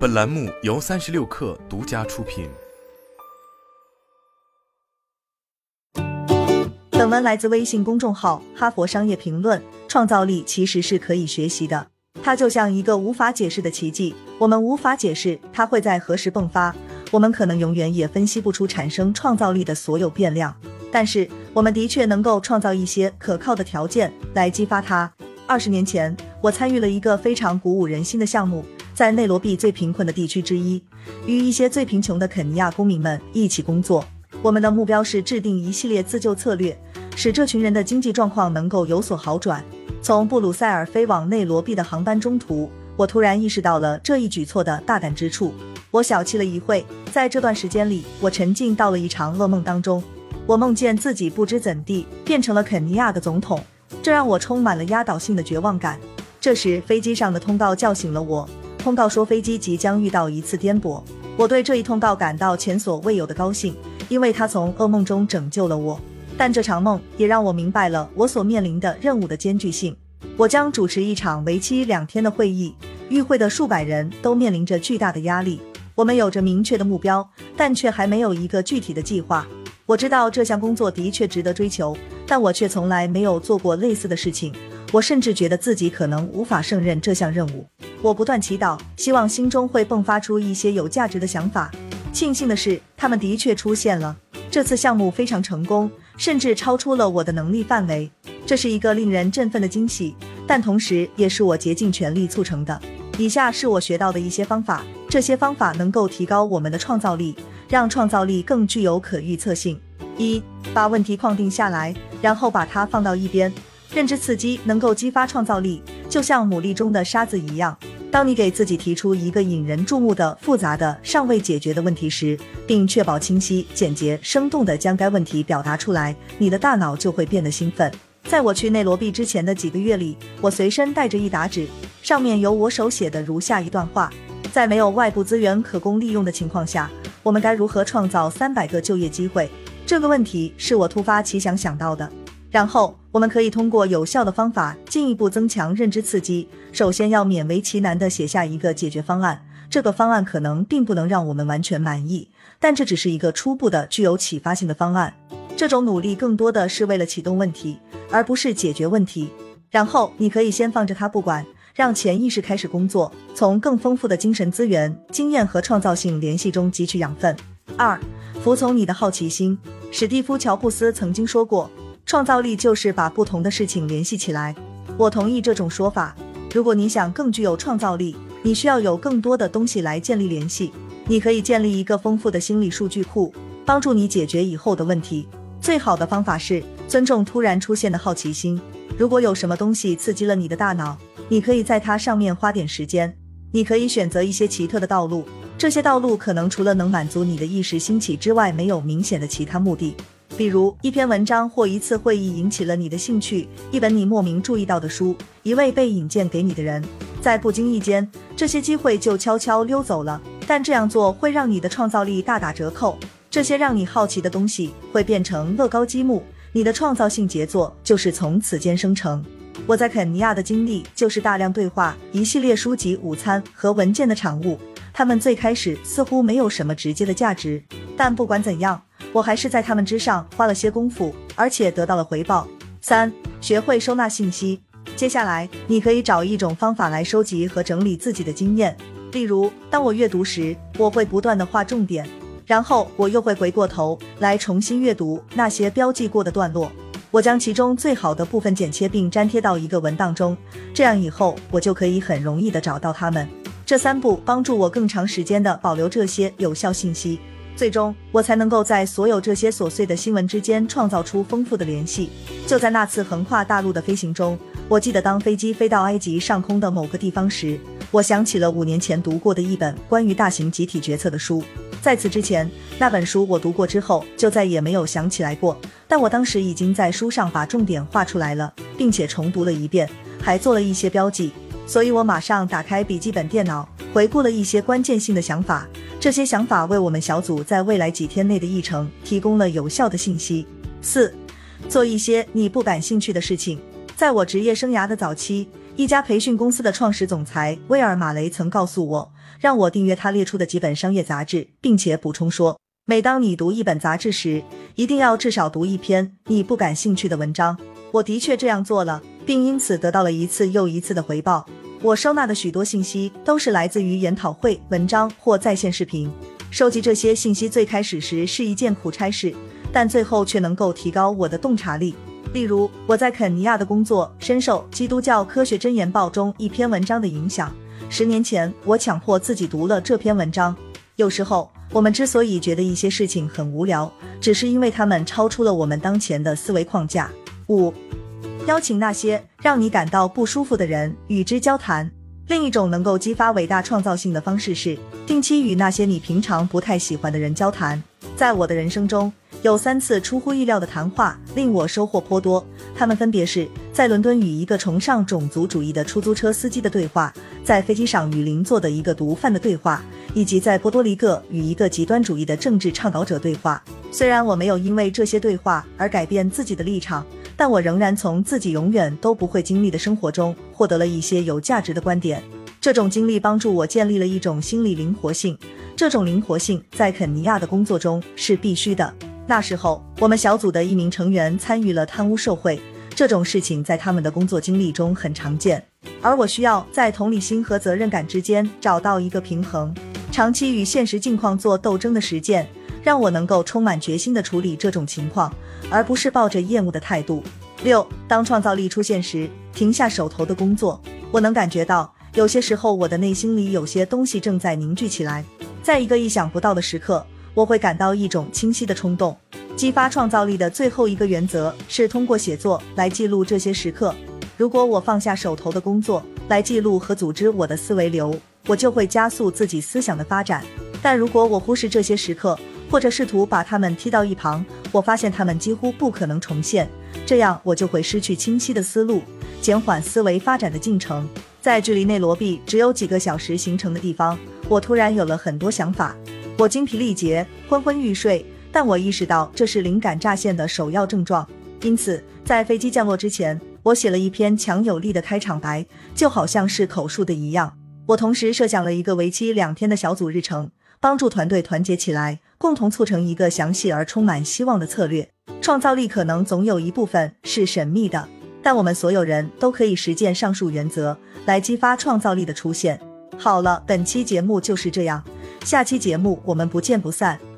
本栏目由三十六氪独家出品。本文来自微信公众号《哈佛商业评论》。创造力其实是可以学习的，它就像一个无法解释的奇迹，我们无法解释它会在何时迸发，我们可能永远也分析不出产生创造力的所有变量。但是，我们的确能够创造一些可靠的条件来激发它。二十年前，我参与了一个非常鼓舞人心的项目，在内罗毕最贫困的地区之一，与一些最贫穷的肯尼亚公民们一起工作。我们的目标是制定一系列自救策略，使这群人的经济状况能够有所好转。从布鲁塞尔飞往内罗毕的航班中途，我突然意识到了这一举措的大胆之处。我小憩了一会，在这段时间里，我沉浸到了一场噩梦当中。我梦见自己不知怎地变成了肯尼亚的总统，这让我充满了压倒性的绝望感。这时，飞机上的通告叫醒了我。通告说飞机即将遇到一次颠簸。我对这一通告感到前所未有的高兴，因为它从噩梦中拯救了我。但这场梦也让我明白了我所面临的任务的艰巨性。我将主持一场为期两天的会议，与会的数百人都面临着巨大的压力。我们有着明确的目标，但却还没有一个具体的计划。我知道这项工作的确值得追求，但我却从来没有做过类似的事情。我甚至觉得自己可能无法胜任这项任务。我不断祈祷，希望心中会迸发出一些有价值的想法。庆幸的是，他们的确出现了。这次项目非常成功。甚至超出了我的能力范围，这是一个令人振奋的惊喜，但同时也是我竭尽全力促成的。以下是我学到的一些方法，这些方法能够提高我们的创造力，让创造力更具有可预测性。一，把问题框定下来，然后把它放到一边。认知刺激能够激发创造力，就像牡蛎中的沙子一样。当你给自己提出一个引人注目的、复杂的、尚未解决的问题时，并确保清晰、简洁、生动地将该问题表达出来，你的大脑就会变得兴奋。在我去内罗毕之前的几个月里，我随身带着一沓纸，上面有我手写的如下一段话：在没有外部资源可供利用的情况下，我们该如何创造三百个就业机会？这个问题是我突发奇想想到的。然后，我们可以通过有效的方法进一步增强认知刺激。首先要勉为其难地写下一个解决方案。这个方案可能并不能让我们完全满意，但这只是一个初步的、具有启发性的方案。这种努力更多的是为了启动问题，而不是解决问题。然后，你可以先放着它不管，让潜意识开始工作，从更丰富的精神资源、经验和创造性联系中汲取养分。二，服从你的好奇心。史蒂夫·乔布斯曾经说过。创造力就是把不同的事情联系起来。我同意这种说法。如果你想更具有创造力，你需要有更多的东西来建立联系。你可以建立一个丰富的心理数据库，帮助你解决以后的问题。最好的方法是尊重突然出现的好奇心。如果有什么东西刺激了你的大脑，你可以在它上面花点时间。你可以选择一些奇特的道路，这些道路可能除了能满足你的意识兴起之外，没有明显的其他目的。比如一篇文章或一次会议引起了你的兴趣，一本你莫名注意到的书，一位被引荐给你的人，在不经意间，这些机会就悄悄溜走了。但这样做会让你的创造力大打折扣。这些让你好奇的东西会变成乐高积木，你的创造性杰作就是从此间生成。我在肯尼亚的经历就是大量对话、一系列书籍、午餐和文件的产物。他们最开始似乎没有什么直接的价值，但不管怎样。我还是在他们之上花了些功夫，而且得到了回报。三、学会收纳信息。接下来，你可以找一种方法来收集和整理自己的经验。例如，当我阅读时，我会不断的画重点，然后我又会回过头来重新阅读那些标记过的段落。我将其中最好的部分剪切并粘贴到一个文档中，这样以后我就可以很容易的找到它们。这三步帮助我更长时间的保留这些有效信息。最终，我才能够在所有这些琐碎的新闻之间创造出丰富的联系。就在那次横跨大陆的飞行中，我记得当飞机飞到埃及上空的某个地方时，我想起了五年前读过的一本关于大型集体决策的书。在此之前，那本书我读过之后就再也没有想起来过。但我当时已经在书上把重点画出来了，并且重读了一遍，还做了一些标记。所以我马上打开笔记本电脑，回顾了一些关键性的想法。这些想法为我们小组在未来几天内的议程提供了有效的信息。四，做一些你不感兴趣的事情。在我职业生涯的早期，一家培训公司的创始总裁威尔·马雷曾告诉我，让我订阅他列出的几本商业杂志，并且补充说，每当你读一本杂志时，一定要至少读一篇你不感兴趣的文章。我的确这样做了，并因此得到了一次又一次的回报。我收纳的许多信息都是来自于研讨会、文章或在线视频。收集这些信息最开始时是一件苦差事，但最后却能够提高我的洞察力。例如，我在肯尼亚的工作深受《基督教科学箴言报》中一篇文章的影响。十年前，我强迫自己读了这篇文章。有时候，我们之所以觉得一些事情很无聊，只是因为它们超出了我们当前的思维框架。五、邀请那些让你感到不舒服的人与之交谈。另一种能够激发伟大创造性的方式是定期与那些你平常不太喜欢的人交谈。在我的人生中，有三次出乎意料的谈话令我收获颇多，他们分别是在伦敦与一个崇尚种族主义的出租车司机的对话，在飞机上与邻座的一个毒贩的对话，以及在波多黎各与一个极端主义的政治倡导者对话。虽然我没有因为这些对话而改变自己的立场，但我仍然从自己永远都不会经历的生活中获得了一些有价值的观点。这种经历帮助我建立了一种心理灵活性，这种灵活性在肯尼亚的工作中是必须的。那时候，我们小组的一名成员参与了贪污受贿，这种事情在他们的工作经历中很常见。而我需要在同理心和责任感之间找到一个平衡。长期与现实境况做斗争的实践，让我能够充满决心地处理这种情况，而不是抱着厌恶的态度。六，当创造力出现时，停下手头的工作。我能感觉到，有些时候我的内心里有些东西正在凝聚起来，在一个意想不到的时刻。我会感到一种清晰的冲动。激发创造力的最后一个原则是通过写作来记录这些时刻。如果我放下手头的工作来记录和组织我的思维流，我就会加速自己思想的发展。但如果我忽视这些时刻，或者试图把它们踢到一旁，我发现它们几乎不可能重现。这样我就会失去清晰的思路，减缓思维发展的进程。在距离内罗毕只有几个小时行程的地方，我突然有了很多想法。我精疲力竭，昏昏欲睡，但我意识到这是灵感乍现的首要症状。因此，在飞机降落之前，我写了一篇强有力的开场白，就好像是口述的一样。我同时设想了一个为期两天的小组日程，帮助团队团结起来，共同促成一个详细而充满希望的策略。创造力可能总有一部分是神秘的，但我们所有人都可以实践上述原则来激发创造力的出现。好了，本期节目就是这样。下期节目我们不见不散。